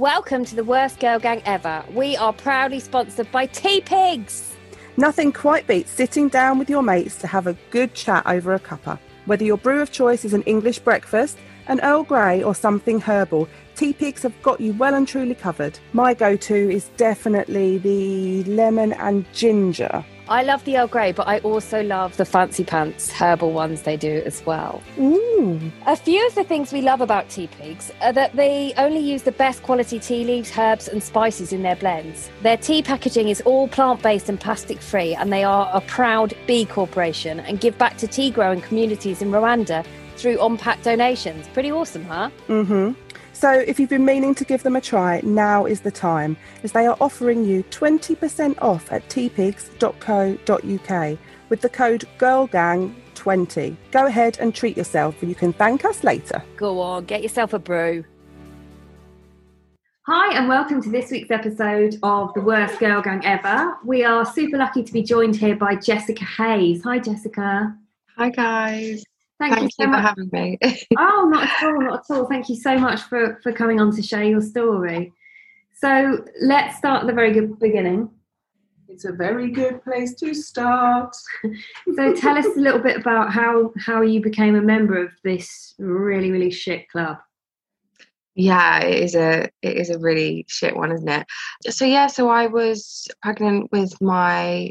Welcome to the worst girl gang ever. We are proudly sponsored by Teapigs. Nothing quite beats sitting down with your mates to have a good chat over a cuppa. Whether your brew of choice is an English breakfast, an Earl Grey, or something herbal, Teapigs have got you well and truly covered. My go to is definitely the lemon and ginger. I love the Earl Grey, but I also love the fancy pants herbal ones they do as well. Ooh. A few of the things we love about Teapigs are that they only use the best quality tea leaves, herbs, and spices in their blends. Their tea packaging is all plant based and plastic free, and they are a proud B Corporation and give back to tea growing communities in Rwanda through on pack donations. Pretty awesome, huh? Mm-hmm. So if you've been meaning to give them a try, now is the time, as they are offering you 20% off at teapigs.co.uk with the code GIRLGANG20. Go ahead and treat yourself and you can thank us later. Go on, get yourself a brew. Hi, and welcome to this week's episode of The Worst Girl Gang Ever. We are super lucky to be joined here by Jessica Hayes. Hi, Jessica. Hi guys. Thank, Thank, you so you for much. having me. Oh, not at all, not at all. Thank you so much for, for coming on to share your story. So let's start at the very good beginning. It's a very good place to start. So tell us a little bit about how how you became a member of this really really shit club. yeah, it is a it is a really shit one, isn't it? So yeah, so I was pregnant with my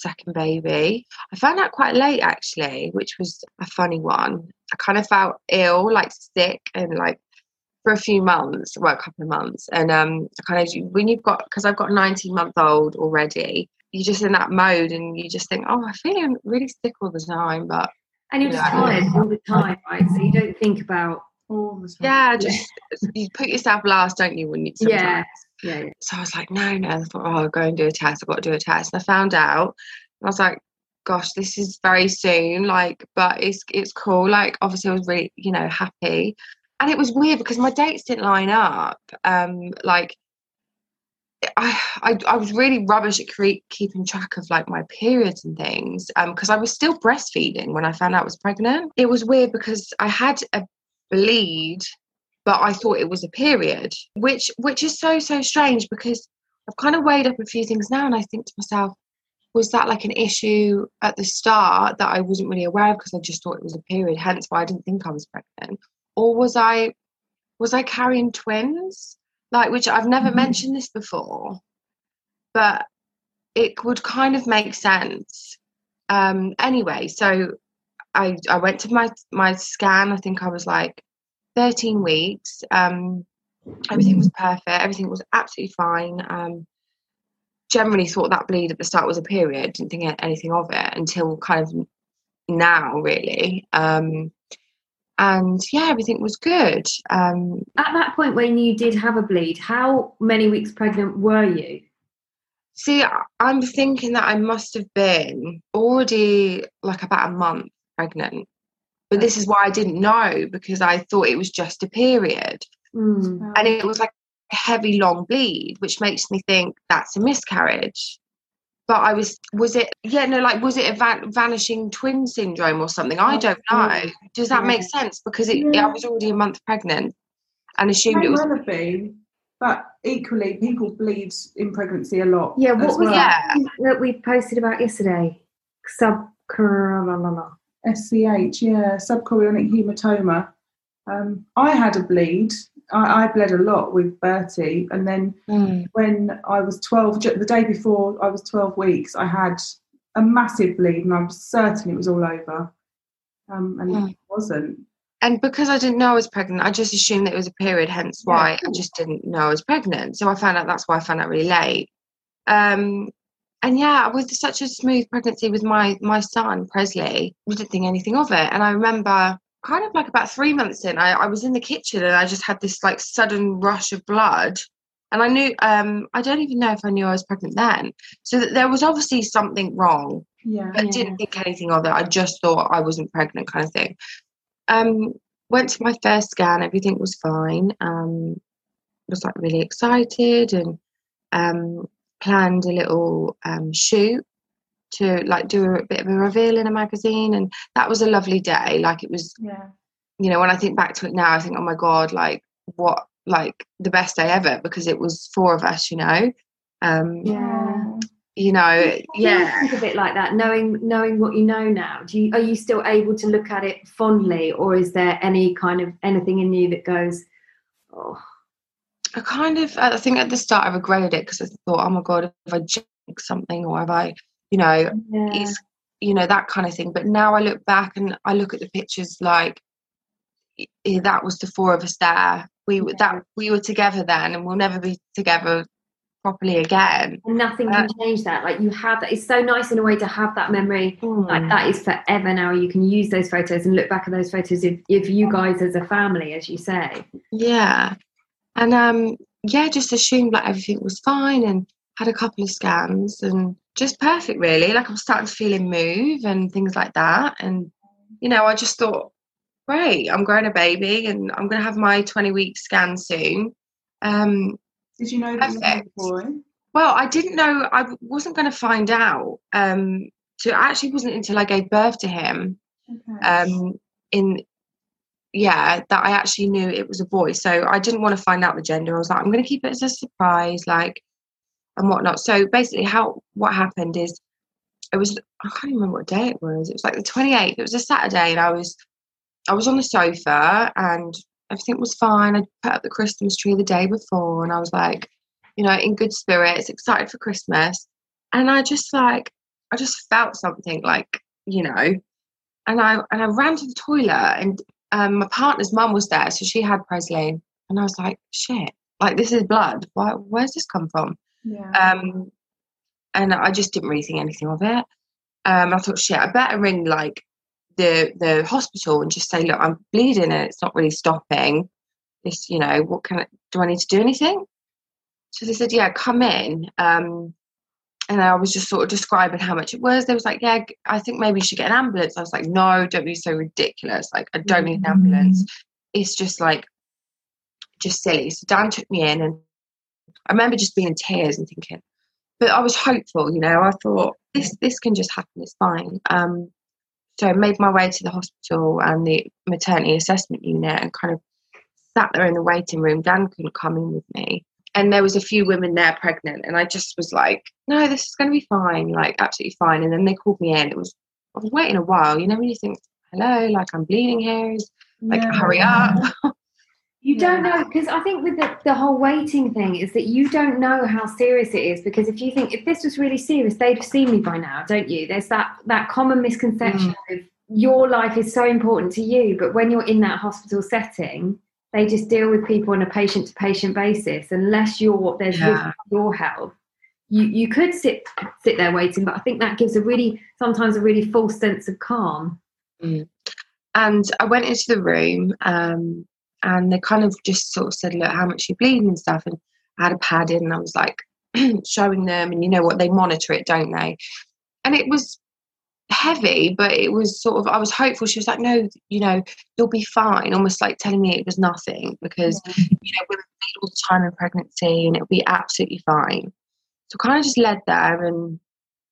second baby. I found out quite late actually, which was a funny one. I kind of felt ill, like sick, and like for a few months, well, a couple of months, and um, I kind of when you've got because I've got a 19 month old already, you're just in that mode, and you just think, oh, I feel really sick all the time, but And you're just tired all the time, right? So you don't think about All the time. yeah, just you put yourself last, don't you? When you Yeah. sometimes. yeah. yeah. So I was like, no, no. I thought, oh, I'll go and do a test. I've got to do a test. And I found out. And I was like, gosh, this is very soon. Like, but it's it's cool. Like, obviously, I was really, you know, happy. And it was weird because my dates didn't line up. Um, like, I, I I was really rubbish at cre- keeping track of like my periods and things. Um, because I was still breastfeeding when I found out I was pregnant. It was weird because I had a bleed but I thought it was a period, which which is so so strange because I've kind of weighed up a few things now, and I think to myself, was that like an issue at the start that I wasn't really aware of because I just thought it was a period, hence why I didn't think I was pregnant, or was I was I carrying twins? Like, which I've never mentioned this before, but it would kind of make sense. Um, anyway, so I I went to my my scan. I think I was like 13 weeks. Um, everything was perfect. Everything was absolutely fine. Um, generally thought that bleed at the start was a period. Didn't think anything of it until kind of now, really. Um, and yeah, everything was good. Um, At that point when you did have a bleed, how many weeks pregnant were you? see, I'm thinking that I must have been already like about a month pregnant. But this is why I didn't know because I thought it was just a period. Mm. and it was like a heavy long bleed which makes me think that's a miscarriage but i was was it yeah no like was it a van- vanishing twin syndrome or something i don't know does that make sense because it, i was already a month pregnant and assumed it May was well have been, but equally, people bleed in pregnancy a lot. Yeah, what was well. that that we posted about yesterday? Sub SCH, yeah, subchorionic hematoma. Um, I had a bleed I, I bled a lot with Bertie, and then Mm. when I was 12, the day before I was 12 weeks, I had a massive bleed, and I was certain it was all over. Um, and Mm. it wasn't. And because I didn't know I was pregnant, I just assumed that it was a period, hence why of I just didn't know I was pregnant. So I found out that's why I found out really late. Um, and yeah, with such a smooth pregnancy with my my son Presley, we didn't think anything of it. And I remember kind of like about three months in, I, I was in the kitchen and I just had this like sudden rush of blood. And I knew um I don't even know if I knew I was pregnant then. So that there was obviously something wrong Yeah. but didn't think anything of it. I just thought I wasn't pregnant, kind of thing. Um, went to my first scan, everything was fine. Um, was like really excited and um, planned a little um, shoot to like do a bit of a reveal in a magazine, and that was a lovely day. Like it was, Yeah. you know, when I think back to it now, I think, oh my god, like what, like the best day ever because it was four of us, you know. Um, Yeah. you know, yeah. think of it like that, knowing knowing what you know now. Do you are you still able to look at it fondly, or is there any kind of anything in you that goes, oh, I kind of, I think at the start I regretted it because I thought, oh my god, if I jinx something or have I, you know, yeah, it's, you know, that kind of thing. But now I look back and I look at the pictures like eh, that was the four of us there. We were that we were together then, and we'll never be together properly again. and nothing Uh, can change that. Like you have that. It's so nice in a way to have that memory. Like Mm. that is forever now. You can use those photos and look back at those photos if, if you guys as a family, as you say. Yeah. And um yeah, just assumed like everything was fine and had a couple of scans and just perfect really. Like I'm starting to feel him move and things like that. And you know, I just thought, great, I'm growing a baby and I'm gonna have my 20 week scan soon. Um Did you know that boy? well, I didn't know I wasn't gonna find out. Um so it actually wasn't until I gave birth to him Okay. um in yeah that i actually knew it was a boy. So i didn't want to find out the gender. I was like i'm going to keep it as a surprise like and whatnot. So basically how what happened is it was i can't remember what day it was. It was like the 28th it was a saturday and i was i was on the sofa and everything was fine. I put up the christmas tree the day before and i was like you know in good spirits excited for christmas. And i just like i just felt something like you know and I and I ran to the toilet and um, my partner's mum was there, so she had Presley, and I was like, shit, like this is blood. Why, where's this come from? yeah. Um, and I just didn't really think anything of it. Um, I thought, shit, I better ring like the the hospital and just say, look, I'm bleeding and it's not really stopping. This, you know, what can I do? I need to do anything? So they said, yeah, come in. Um, and I was just sort of describing how much it was. They was like, yeah, I think maybe you should get an ambulance. I was like, no, don't be so ridiculous. Like, I don't need an ambulance. It's just like, just silly. So Dan took me in, and I remember just being in tears and thinking, but I was hopeful, you know. I thought this this can just happen. It's fine. Um, so I made my way to the hospital and the maternity assessment unit, and kind of sat there in the waiting room. Dan couldn't come in with me, and there was a few women there pregnant, and I just was like, no, this is going to be fine, like absolutely fine. And then they called me in. It was I was waiting a while, you know, when you think, hello, like I'm bleeding here, is like Yeah. hurry up. You don't know because I think with the, the whole waiting thing is that you don't know how serious it is because if you think if this was really serious they'd have seen me by now don't you there's that that common misconception mm. of your life is so important to you but when you're in that hospital setting they just deal with people on a patient to patient basis unless you're there's Yeah. your health you you could sit sit there waiting but I think that gives a really sometimes a really false sense of calm And I went into the room, um, and they kind of just sort of said, "Look, how much you bleeding and stuff." And I had a pad in, and I was like showing them, and you know what? They monitor it, don't they? And it was heavy, but it was sort of. I was hopeful. She was like, "No, you know, you'll be fine," almost like telling me it was nothing because you know women bleed all the time in pregnancy, and it'll be absolutely fine. So kind of just led there, and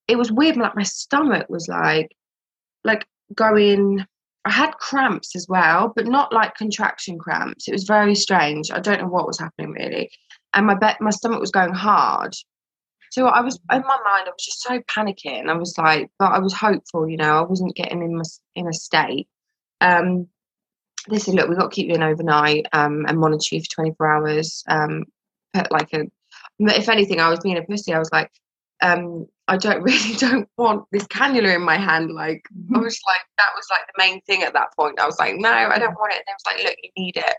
it was weird. Like my stomach was like, like going. I had cramps as well, but not like contraction cramps. It was very strange. I don't know what was happening really, and my be- my stomach was going hard. So I was in my mind. I was just so panicking. I was like, but I was hopeful. You know, I wasn't getting in my, in a state. Um, they said, look, we've got to keep you in overnight um, and monitor you for 24 hours. Um, put like a, if anything, I was being a pussy. I was like, um, I don't really don't want this cannula in my hand. Like I was like, that was like the main thing at that point. I was like, no, I don't want it. And they was like, look, you need it.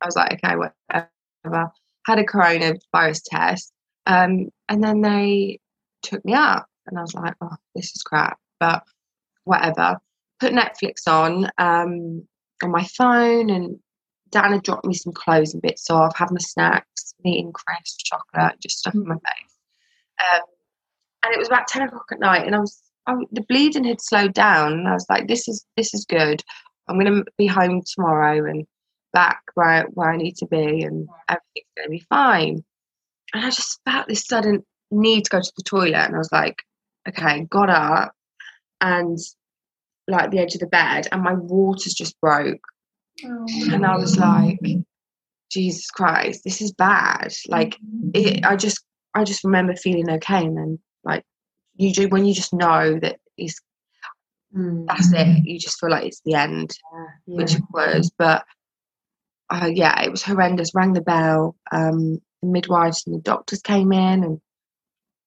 I was like, okay, whatever. Had a coronavirus test. Um, and then they took me up and I was like, oh, this is crap. But whatever. Put Netflix on um, on my phone and Dan had dropped me some clothes and bits off, had my snacks, eating crisps, chocolate, just stuff in my face. Um, and it was about 10 o'clock at night and I was, I, the bleeding had slowed down and I was like, this is, this is good. I'm going to be home tomorrow and back where, where I need to be and everything's going to be fine. And I just felt this sudden need to go to the toilet and I was like, okay, got up and like the edge of the bed and my waters just broke. Oh, and I was like, Jesus Christ, this is bad. Like it, I just I just remember feeling okay and then like you do when you just know that it's mm. that's it, you just feel like it's the end. Yeah, yeah. Which it was. But uh, yeah, it was horrendous. Rang the bell, um, the midwives and the doctors came in and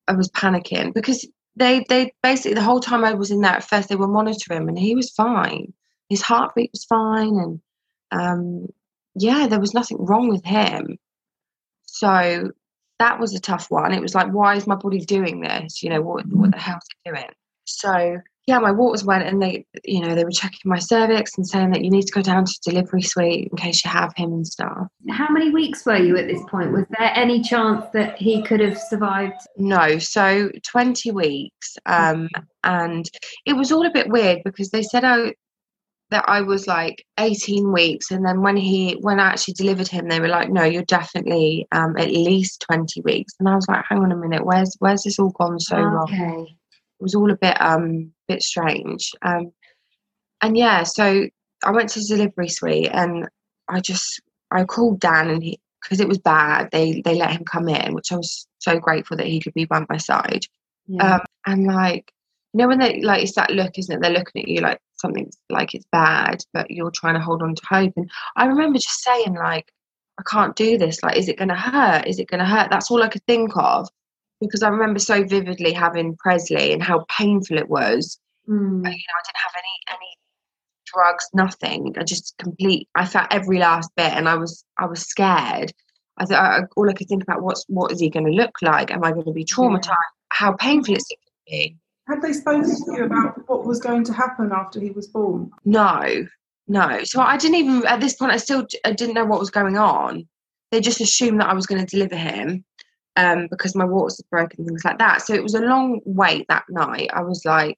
I was panicking because they they basically the whole time I was in there at first they were monitoring him and he was fine. His heartbeat was fine and um, yeah, there was nothing wrong with him. So that was a tough one. It was like, why is my body doing this? You know, what what the hell's it doing? So yeah, my waters went and they, you know, they were checking my cervix and saying that you need to go down to delivery suite in case you have him and stuff. How many weeks were you at this point? Was there any chance that he could have survived? No, so 20 weeks. Um, and it was all a bit weird because they said oh, that I was like 18 weeks. And then when he, when I actually delivered him, they were like, no, you're definitely um, at least 20 weeks. And I was like, hang on a minute, where's, where's this all gone so okay. wrong? It was all a bit um bit strange. Um, and yeah, so I went to the delivery suite and I just I called Dan and he because it was bad. They they let him come in, which I was so grateful that he could be by my side. Yeah. Um, and like you know when they like it's that look, isn't it? They're looking at you like something's like it's bad, but you're trying to hold on to hope. And I remember just saying like, I can't do this. Like, is it going to hurt? Is it going to hurt? That's all I could think of because I remember so vividly having Presley and how painful it was. Mm. But, you know, I didn't have any any drugs, nothing. I just complete. I felt every last bit, and I was I was scared. I thought all I could think about what's what is he going to look like? Am I going to be traumatized? Yeah. How painful is it going to be? Had they spoken to you about what was going to happen after he was born? No, no. So I didn't even at this point. I still I didn't know what was going on. They just assumed that I was going to deliver him um, because my waters had broken things like that. So it was a long wait that night. I was like,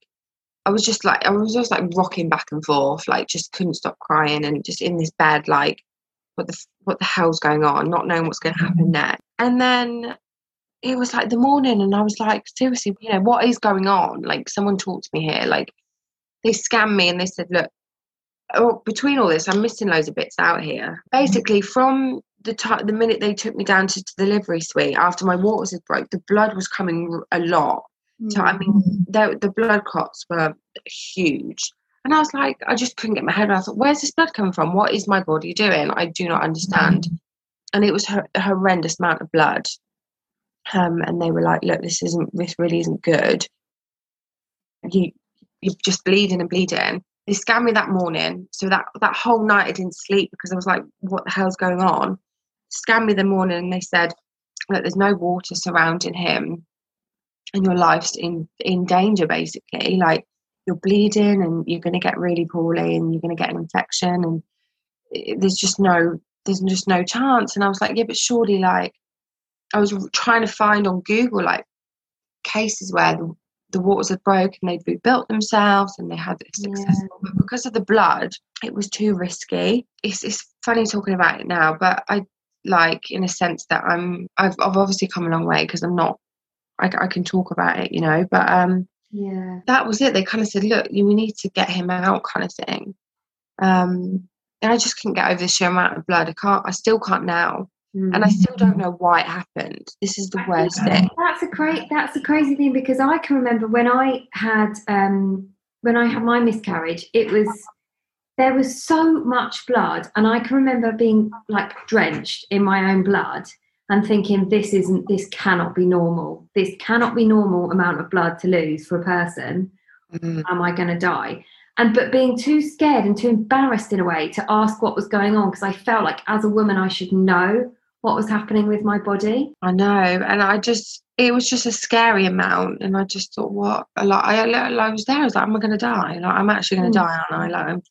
I was just like, I was just like rocking back and forth, like just couldn't stop crying and just in this bed, like, what the what the hell's going on? Not knowing what's going to happen next. And then it was like the morning, and I was like, seriously, you know, what is going on? Like, someone talked to me here. Like, they scammed me and they said, look, oh, between all this, I'm missing loads of bits out here. Basically, from the the minute they took me down to the delivery suite after my waters had broke, the blood was coming a lot. Mm. So I mean, the, the blood clots were huge. And I was like, I just couldn't get my head around. I thought, where's this blood coming from? What is my body doing? I do not understand. Mm. And it was a horrendous amount of blood. Um, and they were like, look, this isn't, this really isn't good. You, you're just bleeding and bleeding. They scanned me that morning. So that, that whole night I didn't sleep because I was like, what the hell's going on? Scanned me the morning and they said that there's no water surrounding him and your life's in in danger basically. Like you're bleeding and you're going to get really poorly and you're going to get an infection and it, there's just no there's just no chance. And i was like yeah but surely like i was trying to find on google like cases where the, the waters had broken they'd rebuilt themselves and they had it successful yeah. but because of the blood it was too risky. It's, it's funny talking about it now but i like in a sense that I'm I've, I've obviously come a long way because I'm not I, I can talk about it you know but um yeah. that was it. They kind of said look you we need to get him out kind of thing. Um and I just couldn't get over the sheer amount of blood. I can't I still can't now. Mm. and I still don't know why it happened. This is the worst thing. that's a great that's a crazy thing because I can remember when I had um when I had my miscarriage it was there was so much blood, and I can remember being like drenched in my own blood and thinking, this isn't, this cannot be normal. This cannot be normal amount of blood to lose for a person. Mm. Am I going to die? And but being too scared and too embarrassed in a way to ask what was going on because I felt like as a woman I should know what was happening with my body. I know, and I just it was just a scary amount, and I just thought, what? Like I, I was there, I was like, am I going to die? Like I'm actually going to Mm. die, aren't I? Like,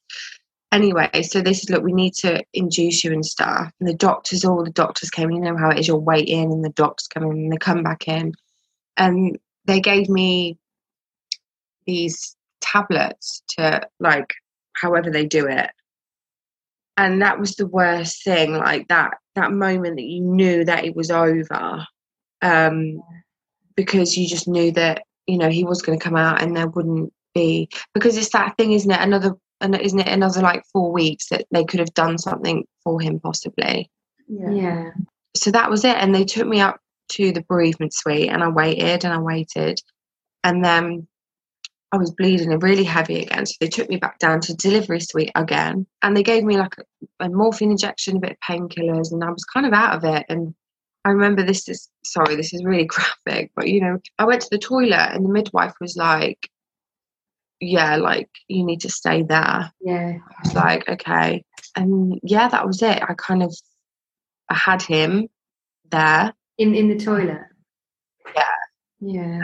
anyway, so they said, look, we need to induce you and stuff. And the doctors, all the doctors came. You know how it is, you're waiting and the doctors come in, and they come back in, and they gave me these tablets to like however they do it and that was the worst thing like that that moment that you knew that it was over um because you just knew that you know he was going to come out and there wouldn't be because it's that thing isn't it another and isn't it another like four weeks that they could have done something for him possibly Yeah. Yeah. so that was it and they took me up to the bereavement suite and i waited and i waited and then i was bleeding and really heavy again so they took me back down to delivery suite again and they gave me like a, a morphine injection a bit of painkillers and i was kind of out of it and i remember this is sorry this is really graphic but you know i went to the toilet and the midwife was like yeah like you need to stay there Yeah. I was like, okay. And yeah, that was it. I kind of I had him there In in the toilet. Yeah. Yeah.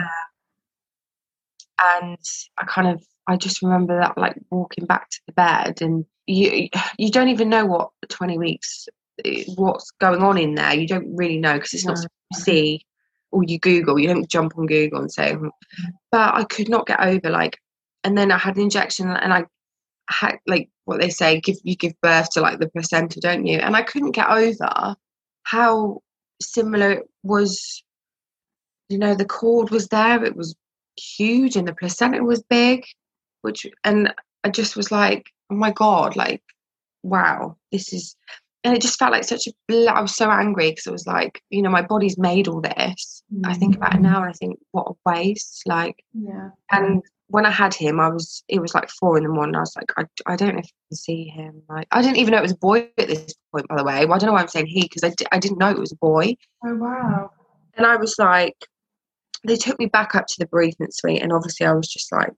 and I kind of I just remember that like walking back to the bed and you you don't even know what 20 weeks what's going on in there. You don't really know because it's not No. you see or you Google. You don't jump on Google and say, "Hmm." but I could not get over like and then I had an injection and I had like what they say give you give birth to like the placenta don't you? And I couldn't get over how similar it was you know the cord was there it was huge and the placenta was big which and I just was like oh my god like wow this is and it just felt like such a bl- I was so angry because it was like you know my body's made all this. I think about it mm. now and I think what a waste like Yeah. and when I had him, I was it was like four in the morning. I was like, I, I don't know if I can see him. Like, I didn't even know it was a boy at this point, by the way. Well, I don't know why I'm saying he because I, I didn't know it was a boy. Oh wow. And I was like, they took me back up to the bereavement suite, and obviously I was just like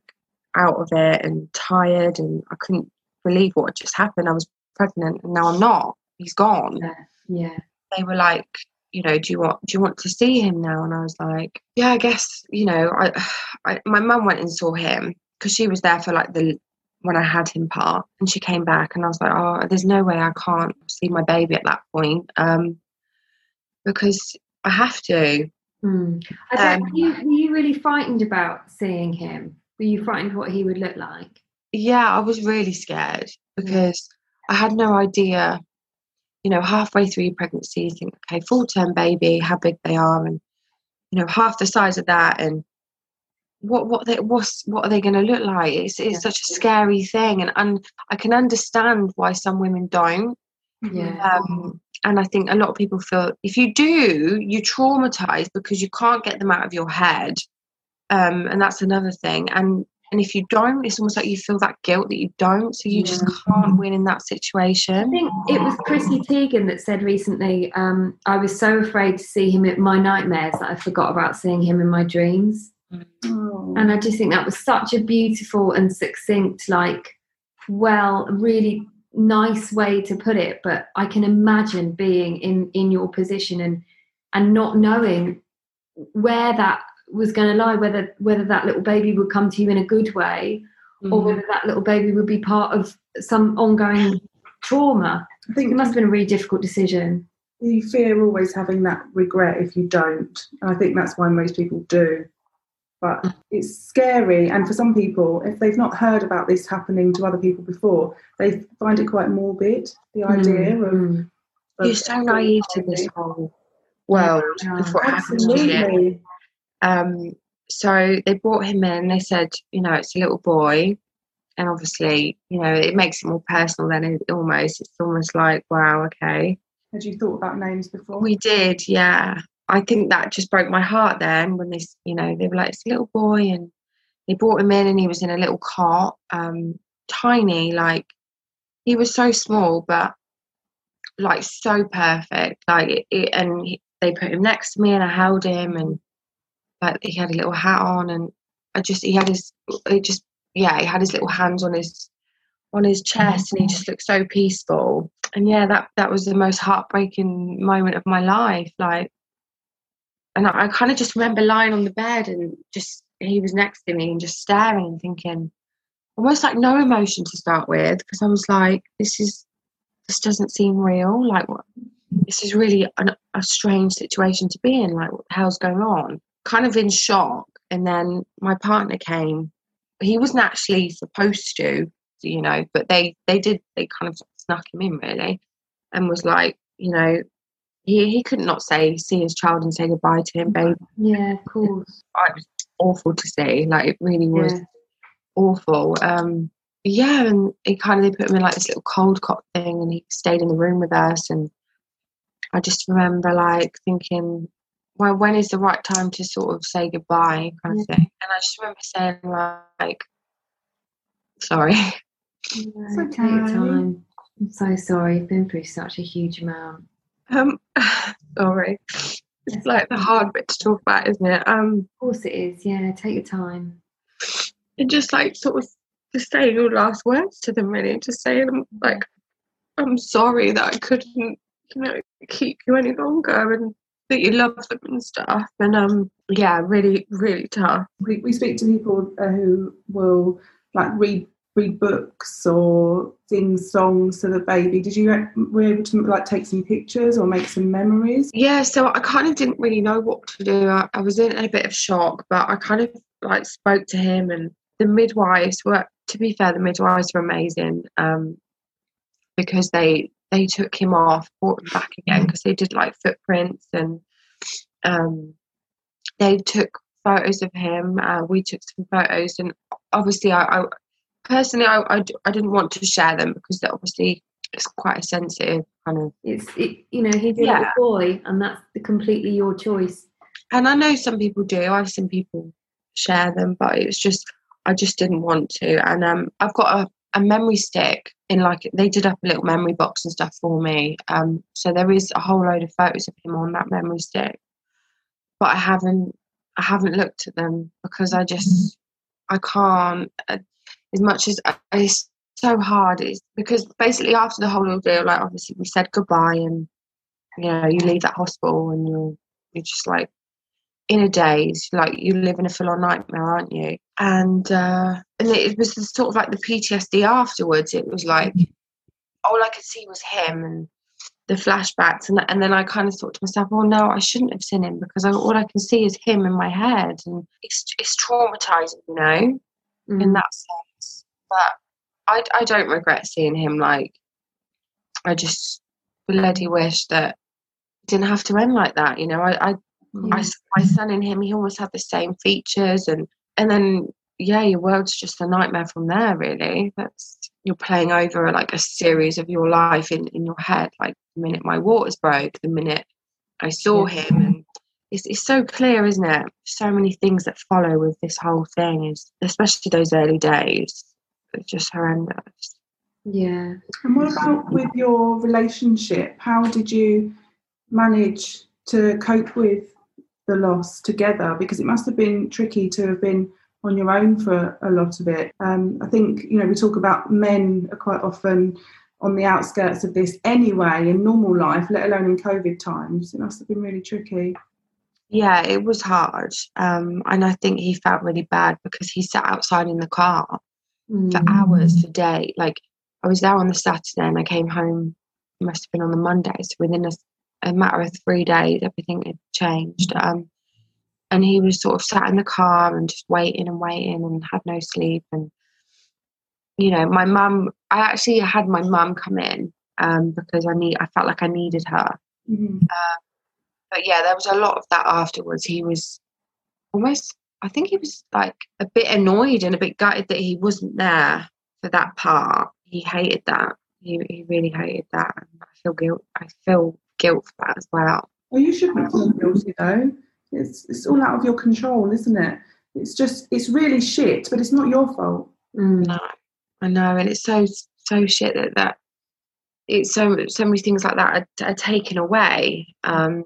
out of it and tired, and I couldn't believe what had just happened. I was pregnant, and now I'm not. He's gone. Yeah. They were like, you know, do you want do you want to see him now? And I was like, yeah, I guess you know. I, I my mum went and saw him because she was there for like the when I had him part, and she came back, and I was like, oh, there's no way I can't see my baby at that point, um, because I have to. Hmm. I bet, Um, were, you, were you really frightened about seeing him? Were you frightened what he would look like? yeah, I was really scared because I had no idea. You know, halfway through your pregnancy, you think, okay, full term baby, how big they are, and you know, half the size of that, and what what they what's what are they going to look like? It's it's Yeah. such a scary thing, and and I can understand why some women don't. Yeah. Um, and I think a lot of people feel if you do, you traumatize because you can't get them out of your head. Um, and that's another thing. And and if you don't, it's almost like you feel that guilt that you don't. So you just can't win in that situation. I think it was Chrissy Teigen that said recently, um, I was so afraid to see him in my nightmares that I forgot about seeing him in my dreams. Oh. And I just think that was such a beautiful and succinct, like, well, really nice way to put it. But I can imagine being in in your position and and not knowing where that was going to lie, whether whether that little baby would come to you in a good way or Mm. whether that little baby would be part of some ongoing trauma. I think It must have been a really difficult decision. you fear always having that regret if you don't. And I think that's why most people do. But it's scary. And for some people, if they've not heard about this happening to other people before, they find it quite morbid, the idea of. Mm. of You're so naive to this whole world Yeah. of what happens to you. Um, so they brought him in. They said, you know, it's a little boy, and obviously, you know, it makes it more personal. Then it almost, it's almost like, wow, okay, Had you thought about names before? we did, yeah. I think that just broke my heart then when they, you know, they were like, it's a little boy, and they brought him in, and he was in a little cot, um, tiny, like he was so small, but like so perfect. Like it, it, and he, they put him next to me, and I held him, and like he had a little hat on, and I just he had his it just yeah he had his little hands on his on his chest, and he just looked so peaceful. And yeah, that that was the most heartbreaking moment of my life. Like, and I, I kind of just remember lying on the bed and just he was next to me and just staring and thinking almost like no emotion to start with because I was like, this is this doesn't seem real. Like, what? This is really an, a strange situation to be in. Like, what the hell's going on? Kind of in shock. And then my partner came. He wasn't actually supposed to, you know, but they they did. They kind of snuck him in really, and was like, you know, he he could not say see his child and say goodbye to him, babe. Yeah, of course. It was awful to see. Like it really was. Yeah awful. Um, yeah, and he kind of they put him in like this little cold cot thing, and he stayed in the room with us. And I just remember like thinking, well, when is the right time to sort of say goodbye, kind of thing. And I just remember saying like, sorry. No, okay. Take your time. I'm so sorry. You've been through such a huge amount. Um, sorry. It's like the hard bit to talk about, isn't it? Um, of course it is. Yeah, take your time and just like sort of just saying your last words to them really just saying like i'm sorry that i couldn't you know keep you any longer and that you love them and stuff and um yeah really really tough. We, we speak to people uh, who will like read read books or sing songs to the baby. Did you were able to like take some pictures or make some memories? Yeah so i kind of didn't really know what to do. I, I was in a bit of shock but i kind of like spoke to him and the midwives were to be fair the midwives were amazing um, because they they took him off brought him back again because mm. they did like footprints and um, they took photos of him uh, we took some photos and obviously i, I personally I, I, I, didn't want to share them because obviously it's quite a sensitive kind of it's it, you know he's a yeah. boy and that's completely your choice and i know some people do i've seen people share them but it was just I just didn't want to. And um, I've got a, a memory stick in like they did up a little memory box and stuff for me. Um, so there is a whole load of photos of him on that memory stick, but I haven't I haven't looked at them because I just I can't. Uh, as much as I, it's so hard, it's because basically after the whole ordeal, like obviously we said goodbye and you know you leave that hospital and you're you're just like in a daze, like you live in a full on nightmare, aren't you? And uh, and it was sort of like the PTSD afterwards. It was like all I could see was him and the flashbacks, and and then I kind of thought to myself, oh no, I shouldn't have seen him because I, all I can see is him in my head, and it's it's traumatizing, you know, mm. in that sense. But I I don't regret seeing him. Like I just bloody wish that it didn't have to end like that. You know, I, I I, my son and him, he almost had the same features, and and then yeah, your world's just a nightmare from there. Really, that's you're playing over like a series of your life in in your head. Like the minute my waters broke, the minute I saw him, and it's it's so clear, isn't it? So many things that follow with this whole thing is, especially those early days, it's just horrendous. Yeah. And what about with your relationship? How did you manage to cope with the loss together because it must have been tricky to have been on your own for a lot of it. Um, I think, you know, we talk about men are quite often on the outskirts of this anyway in normal life, let alone in COVID times. It must have been really tricky. Yeah, it was hard. Um, and I think he felt really bad because he sat outside in the car mm. for hours, for day. Like I was there on the Saturday and I came home, it must have been on the Monday. So within a a matter of three days, everything had changed. Um, and he was sort of sat in the car and just waiting and waiting and had no sleep. And, you know, my mum, I actually had my mum come in um, because I need, I felt like I needed her. Mm-hmm. Uh, but yeah, there was a lot of that afterwards. He was almost, I think he was like a bit annoyed and a bit gutted that he wasn't there for that part. He hated that. He, he really hated that. I feel guilt. I feel guilt for that as well. Well, you shouldn't feel guilty though. It's it's all out of your control, isn't it? It's just it's really shit, but it's not your fault. Mm. No, I know, and it's so so shit that that it's so so many things like that are, are taken away um,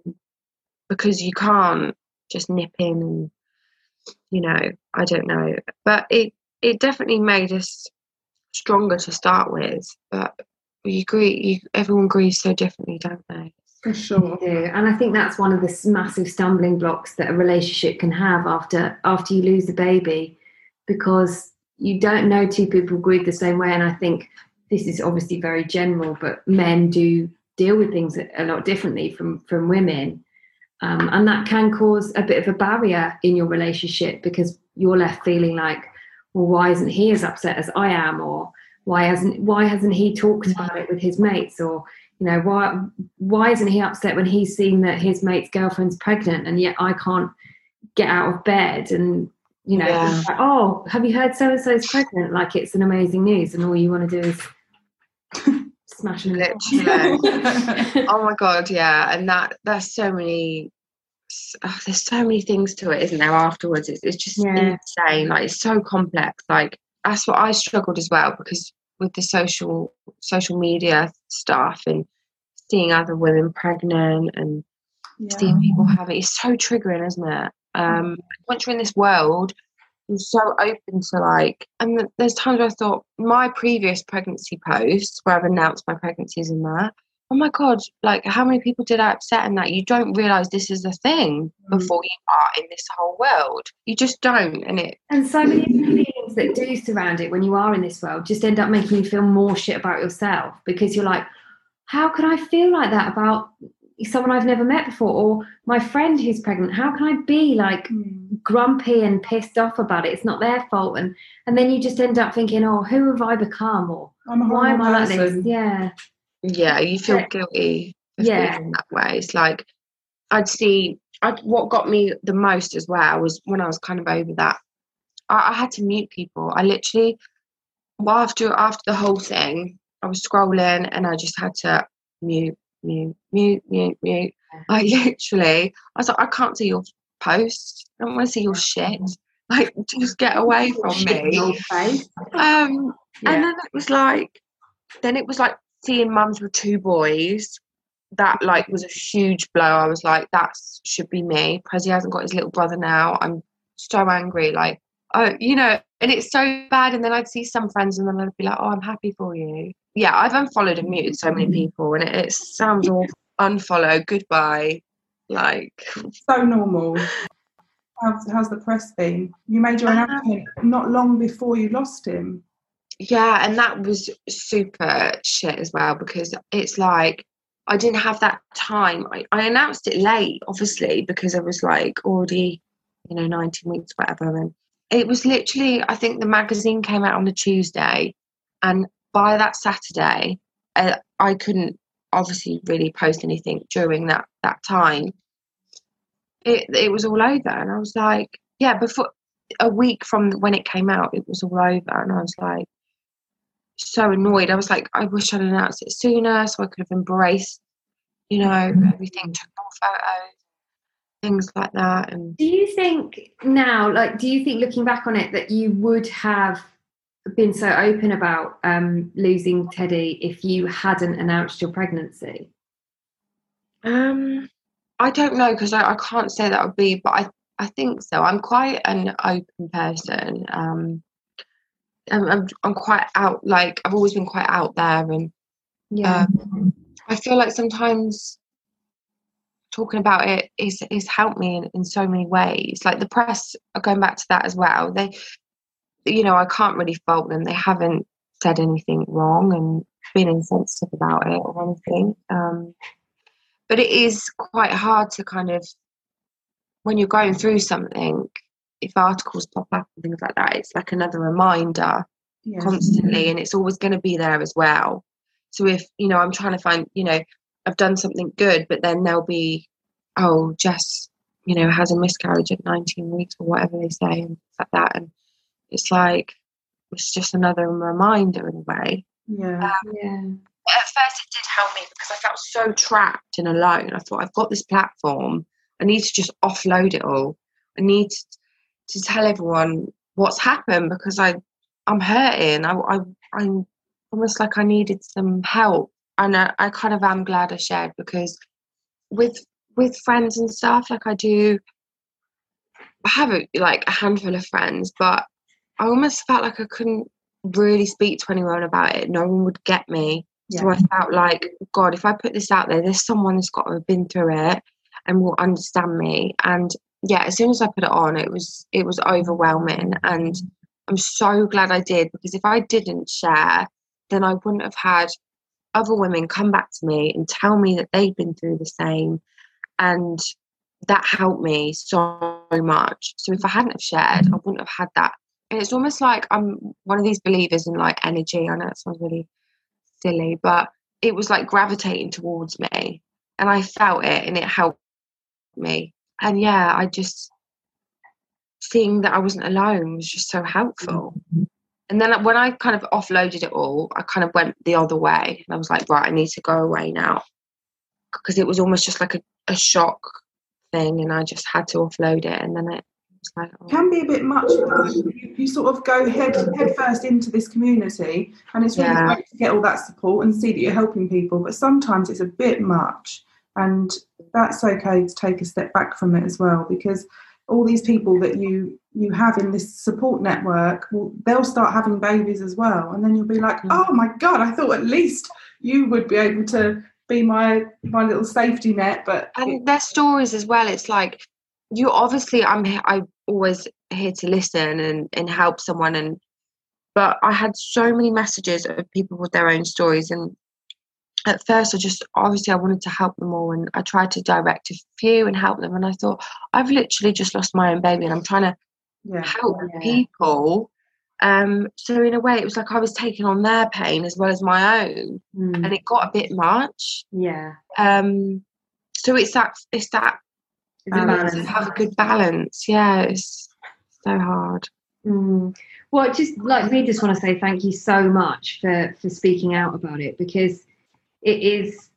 because you can't just nip in and you know I don't know, but it it definitely made us stronger to start with. But you agree, you, everyone grieves so differently, don't they? For sure. And I think that's one of the massive stumbling blocks that a relationship can have after after you lose a baby, because you don't know two people grieve the same way. And I think this is obviously very general, but men do deal with things a lot differently from from women, um, and that can cause a bit of a barrier in your relationship because you're left feeling like, well, why isn't he as upset as I am, or why hasn't why hasn't he talked about it with his mates, or you know why why isn't he upset when he's seen that his mate's girlfriend's pregnant and yet I can't get out of bed and you know Yeah. like, oh have you heard so and so's pregnant like it's an amazing news and all you want to do is smash them Literally. oh my god, yeah, and that there's so many. Oh, there's so many things to it, isn't there? Afterwards, it's, it's just Yeah. insane. Like it's so complex. Like that's what I struggled as well because with the social social media stuff and seeing other women pregnant and seeing people have it's so triggering, isn't it? Um, once you're in this world, you're so open to like, and there's times where I thought my previous pregnancy posts where I've announced my pregnancies and that. Oh my god! Like, how many people did I upset in that? You don't realize this is a thing Mm. before you are in this whole world. You just don't, and it. and so many of the feelings that do surround it when you are in this world just end up making you feel more shit about yourself because you're like how can i feel like that about someone i've never met before or my friend who's pregnant how can i be like Mm. grumpy and pissed off about it it's not their fault and and then you just end up thinking oh who have i become or I'm why am i like this yeah Yeah, you feel Yeah. guilty Yeah. feeling that way. It's like I'd see. I what got me the most as well was when I was kind of over that. I, I had to mute people. I literally, well, after after the whole thing, I was scrolling and I just had to mute, mute, mute, mute, mute. I literally, I was like, I can't see your posts. I don't want to see your shit. Like, just get away from me. Um, Yeah. and then it was like, then it was like seeing mums with two boys. That like was a huge blow. I was like, that should be me. Prezi hasn't got his little brother now. I'm so angry. Like, oh, you know, and it's so bad. And then I'd see some friends, and then I'd be like, oh, I'm happy for you. Yeah, I've unfollowed and muted so many people, and it, it sounds awful. Unfollow, goodbye. Like, So normal. How's, how's the press been? You made your Um, announcement not long before you lost him. Yeah, and that was super shit as well because it's like I didn't have that time. I, I announced it late, obviously, because I was like already, you know, 19 weeks, whatever. And it was literally, I think the magazine came out on the Tuesday, and by that Saturday, uh, I couldn't obviously really post anything during that that time. It it was all over, and I was like, yeah, before a week from when it came out, it was all over, and I was like so annoyed. I was like, I wish I'd announced it sooner so I could have embraced, you know, everything, took more photos, things like that. And Do you think now, like, do you think looking back on it that you would have been so open about um, losing Teddy if you hadn't announced your pregnancy? um, I don't know because I, I can't say that would be, but I, I think so. I'm quite an open person. Um, I'm, I'm, I'm quite out, like, I've always been quite out there and Yeah. um, I feel like sometimes talking about it is is helped me in, in so many ways. Like the press are going back to that as well. They, you know, I can't really fault them. They haven't said anything wrong and been insensitive about it or anything. Um, but it is quite hard to kind of when you're going through something. If articles pop up and things like that, it's like another reminder Yeah. constantly and it's always going to be there as well so if you know i'm trying to find you know i've done something good but then there'll be oh jess you know has a miscarriage at 19 weeks or whatever they say and like that and it's like it's just another reminder in a way Yeah. Um, yeah. at first it did help me because i felt so trapped and alone i thought i've got this platform i need to just offload it all i need to tell everyone what's happened because i i'm hurting i, I i'm almost like I needed some help. And I, I kind of am glad I shared because with with friends and stuff, like I do I have a, like a handful of friends, but I almost felt like I couldn't really speak to anyone about it. No one would get me. Yeah. So I felt like, God, if I put this out there, there's someone that's got to have been through it and will understand me. And yeah, as soon as I put it on, it was it was overwhelming, and I'm so glad I did because if I didn't share, then I wouldn't have had other women come back to me and tell me that they'd been through the same, and that helped me so much. So if I hadn't have shared, I wouldn't have had that. And it's almost like I'm one of these believers in like energy. I know it sounds really silly, but it was like gravitating towards me, and I felt it, and it helped me and yeah, I just seeing that I wasn't alone was just so helpful. And then when I kind of offloaded it all, I kind of went the other way, and I was like, right, I need to go away now because it was almost just like a, a shock thing, and I just had to offload it, and then it like, oh. can be a bit much. You, you, sort of go head head first into this community, and it's really yeah. great to get all that support and see that you're helping people. But sometimes it's a bit much, and that's okay to take a step back from it as well because all these people that you you have in this support network well, they'll start having babies as well and then you'll be like mm. oh my god i thought at least you would be able to be my my little safety net but and their stories as well it's like you obviously i'm i'm always here to listen and and help someone and but i had so many messages of people with their own stories and at first I just obviously I wanted to help them all and I tried to direct a few and help them and I thought I've literally just lost my own baby and I'm trying to yeah, help yeah. people um so in a way it was like I was taking on their pain as well as my own mm. and it got a bit much yeah um so it's that it's that balance. have a good balance yeah it's so hard mm. well just like me just want to say thank you so much for for speaking out about it because it is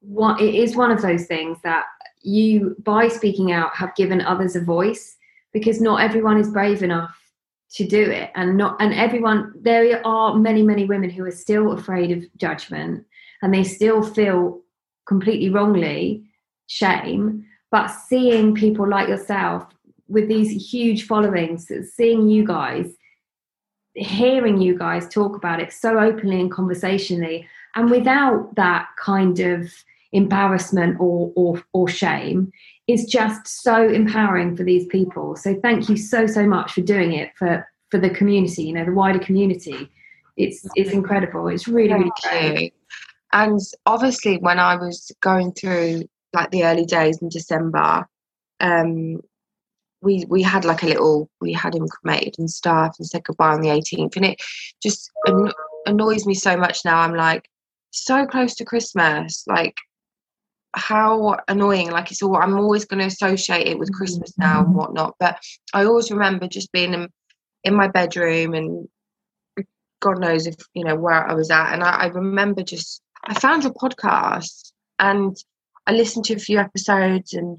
one it is one of those things that you by speaking out have given others a voice because not everyone is brave enough to do it and not and everyone there are many many women who are still afraid of judgment and they still feel completely wrongly shame but seeing people like yourself with these huge followings seeing you guys hearing you guys talk about it so openly and conversationally and without that kind of embarrassment or, or, or shame is just so empowering for these people. So thank you so, so much for doing it for, for the community, you know, the wider community. It's, it's incredible. It's really, really great. And obviously when I was going through like the early days in December, um, we we had like a little we had him cremated and stuff and said goodbye on the 18th and it just an- annoys me so much now i'm like so close to Christmas. Like, how annoying. Like, it's all, I'm always going to associate it with Christmas now and whatnot. But I always remember just being in, in my bedroom and God knows if, you know, where I was at. And I, I remember just, I found your podcast and I listened to a few episodes and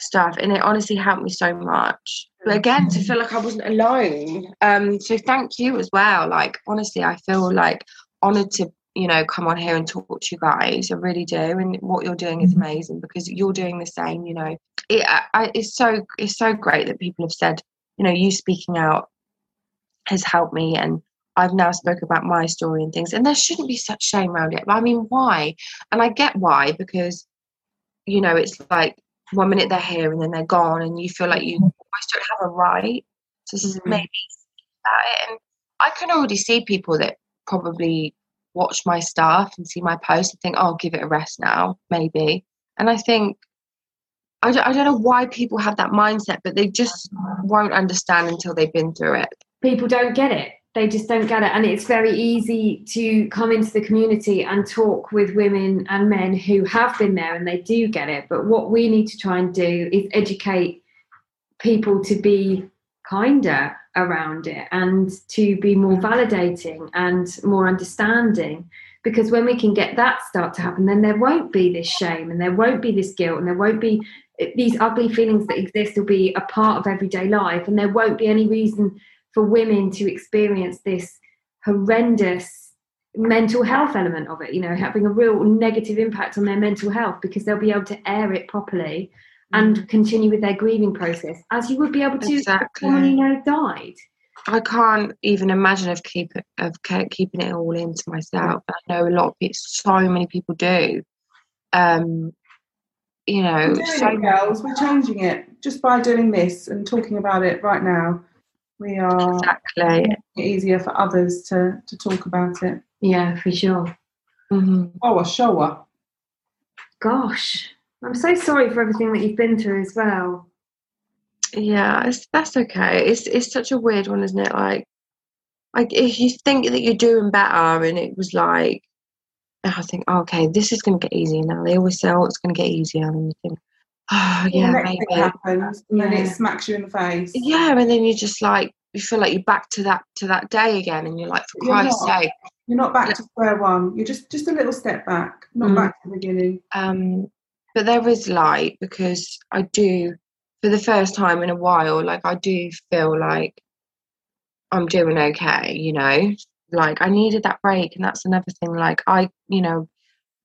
stuff and it honestly helped me so much but again to feel like i wasn't alone um so thank you as well like honestly i feel like honored to you know, come on here and talk to you guys. I really do, and what you're doing is mm-hmm. amazing because you're doing the same. You know, it, I, it's so it's so great that people have said, you know, you speaking out has helped me, and I've now spoke about my story and things, and there shouldn't be such shame around it. But I mean, why? And I get why because, you know, it's like one minute they're here and then they're gone, and you feel like you almost don't have a right to mm-hmm. maybe about it. And I can already see people that probably watch my stuff and see my post and think, oh, I'll give it a rest now, maybe. And I think, I don't, I don't know why people have that mindset, but they just won't understand until they've been through it. People don't get it. They just don't get it. And it's very easy to come into the community and talk with women and men who have been there and they do get it. But what we need to try and do is educate people to be kinder around it and to be more validating and more understanding. Because when we can get that start to happen then there won't be this shame and there won't be this guilt and there won't be these ugly feelings that exist will be a part of everyday life and there won't be any reason for women to experience this horrendous mental health element of it, you know, having a real negative impact on their mental health because they'll be able to air it properly and Mm. continue with their grieving process as you would be able to if Exactly. someone you know died. I can't even imagine of keep of keeping it all into myself. I know a lot of people, so many people do. Um, you know, so it, girls. We're changing it just by doing this and talking about it right now. We are exactly. making it easier for others to, to talk about it. Yeah, for sure. hmm Oh, a shower. Gosh, I'm so sorry for everything that you've been through as well. Yeah, it's, that's okay. It's it's such a weird one, isn't it? Like, like if you think that you're doing better, and it was like, I think, oh, okay, this is going to get easier now. They always say, oh, it's going to get easier, and you think, oh, yeah, the maybe. happens, and then it smacks you in the face. Yeah, and then you just like you feel like you're back to that to that day again, and you're like, for You're Christ's not. sake. You're not back to square one. You're just just a little step back, not Mm. back to the beginning. Um, but there is light because I do, for the first time in a while, like I do feel like I'm doing okay, you know. Like I needed that break, and that's another thing. Like I, you know,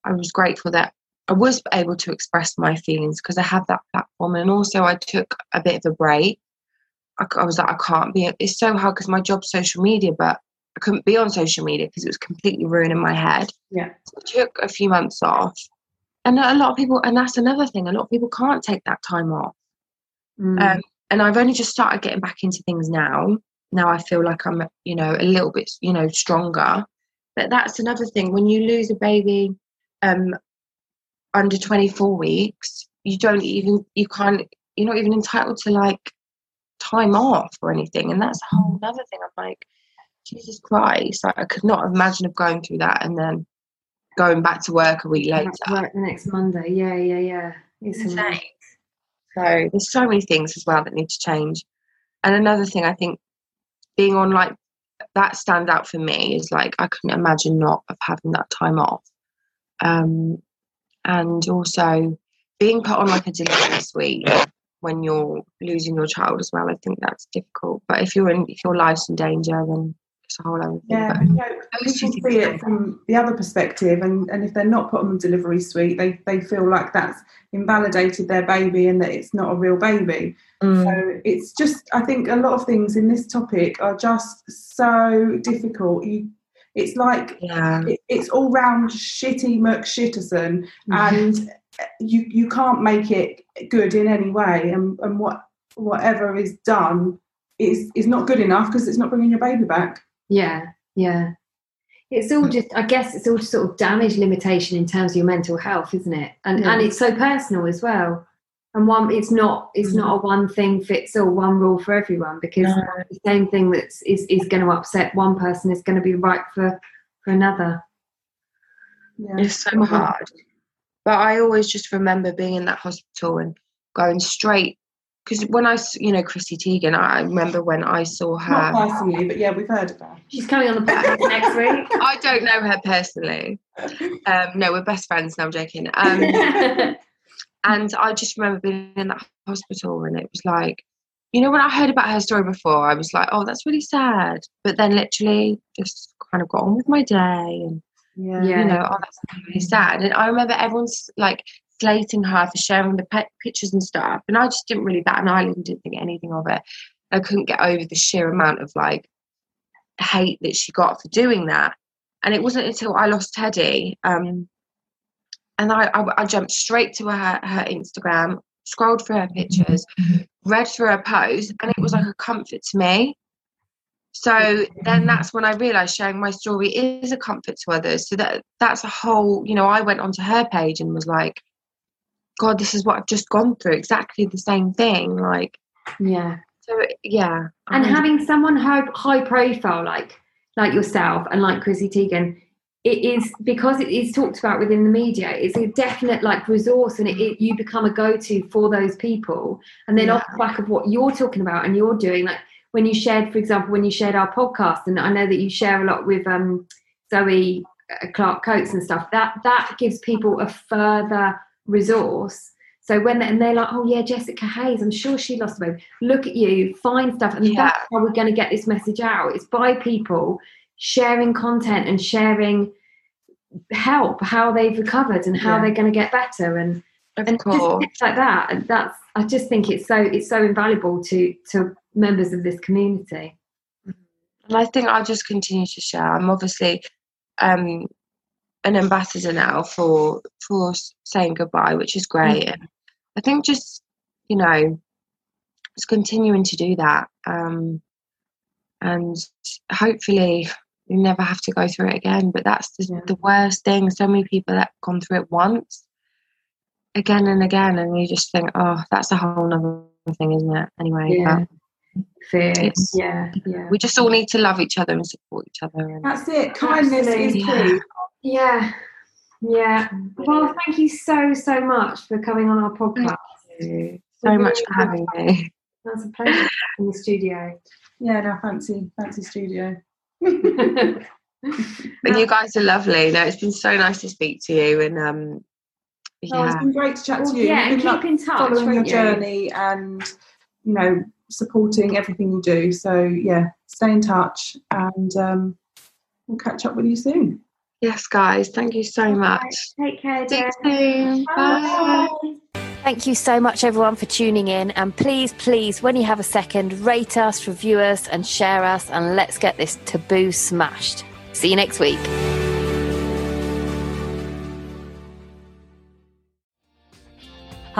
I was grateful that I was able to express my feelings because I have that platform, and also I took a bit of a break. I was like, I can't be. It's so hard because my job's social media, but I couldn't be on social media because it was completely ruining my head. Yeah. So I took a few months off, and a lot of people, and that's another thing. A lot of people can't take that time off. Mm. Um, and I've only just started getting back into things now. Now I feel like I'm, you know, a little bit, you know, stronger. But that's another thing. When you lose a baby um, under 24 weeks, you don't even, you can't, you're not even entitled to like time off or anything. And that's a whole other thing. I'm like, Jesus Christ, like, I could not imagine of going through that and then going back to work a week later. work the next Monday. Yeah, yeah, yeah. It's insane. So there's so many things as well that need to change. And another thing I think being on like that stands out for me is like I couldn't imagine not of having that time off. Um, and also being put on like a delivery suite when you're losing your child as well. I think that's difficult. But if you're in if your life's in danger then it's a whole other thing. Yeah, But you know, two see it from the other perspective, and, and if they're not put on the delivery suite, they, they feel like that's invalidated their baby and that it's not a real baby. Mm. So it's just, I think a lot of things in this topic are just so difficult. You, it's like yeah. it, it's all round shitty McShitterson, and you you can't make it good in any way. And and what whatever is done is is not good enough because it's not bringing your baby back. Yeah, yeah. It's all hmm. just, I guess, it's all just sort of damage limitation in terms of your mental health, isn't it? And Yeah. and it's so personal as well. And one, it's not, it's not hmm. a one thing fits all, one rule for everyone because No. the same thing that's is is going to upset one person is going to be right for for another. Yeah. It's so hard. But I always just remember being in that hospital and going straight. Because when I, s- you know, Chrissy Teigen, I remember when I saw her. Not her. personally, but yeah, we've heard about. her. She's coming on the podcast next week. I don't know her personally. Um, no, we're best friends. No, I'm joking. Um, and I just remember being in that hospital and it was like, you know, when I heard about her story before, I was like, oh, that's really sad. But then literally just kind of got on with my day and Yeah. Yeah. you know, oh, that's really sad. And I remember everyone's like slating her for sharing the pe- pictures and stuff, and I just didn't really bat an eyelid didn't think anything of it. I couldn't get over the sheer amount of like hate that she got for doing that. And it wasn't until I lost Teddy, um, and I, I, I jumped straight to her her Instagram, scrolled through her pictures, read through her posts, and it was like a comfort to me. So then that's when I realized sharing my story is a comfort to others. So that that's a whole, you know, I went onto her page and was like, God, this is what I've just gone through. Exactly the same thing. Like, yeah. so yeah. and I- having someone high, high profile like like yourself and like Chrissy Teigen, it is because it is talked about within the media. It's a definite like resource, and it, it, you become a go to for those people. And then off the back of what you're talking about and you're doing, like when you shared, for example, when you shared our podcast, and I know that you share a lot with um, Zoe uh, Clark Coates and stuff. That that gives people a further resource. So when they, and they're like, oh yeah, Jessica Hayes, I'm sure she lost a baby. Look at you, find stuff, and Yeah. that's how we're going to get this message out. It's by people sharing content and sharing help, how they've recovered and how Yeah. they're going to get better, and Of and just course. like that. And that's I just think it's so it's so invaluable to to members of this community. And I think I'll just continue to share. I'm obviously um, an ambassador now for for saying goodbye, which is great. And I think just you know, just continuing to do that, um, and hopefully you never have to go through it again. But that's the, Yeah. the worst thing. So many people that have gone through it once, again and again, and you just think, oh, that's a whole nother thing, isn't it? Anyway, Yeah. It's- yeah, yeah, we just all need to love each other and support each other. And That's it. Kindness Absolutely. is key. yeah, yeah. Yeah. Well, thank you so so much for coming on our podcast. you so much for having me. That's a pleasure in the studio. Yeah, no, fancy, fancy studio. And you guys are lovely. No, it's been so nice to speak to you. And um, Oh, it's yeah, been great to chat to you. yeah, and Good luck keep in touch, following your you? journey and you know supporting everything you do. So yeah, stay in touch and um, we'll catch up with you soon. Yes, guys, thank you so much. Take care, See Jen. you soon. Bye. Thank you so much, everyone, for tuning in. And please, please, when you have a second, rate us, review us, and share us. And let's get this taboo smashed. See you next week.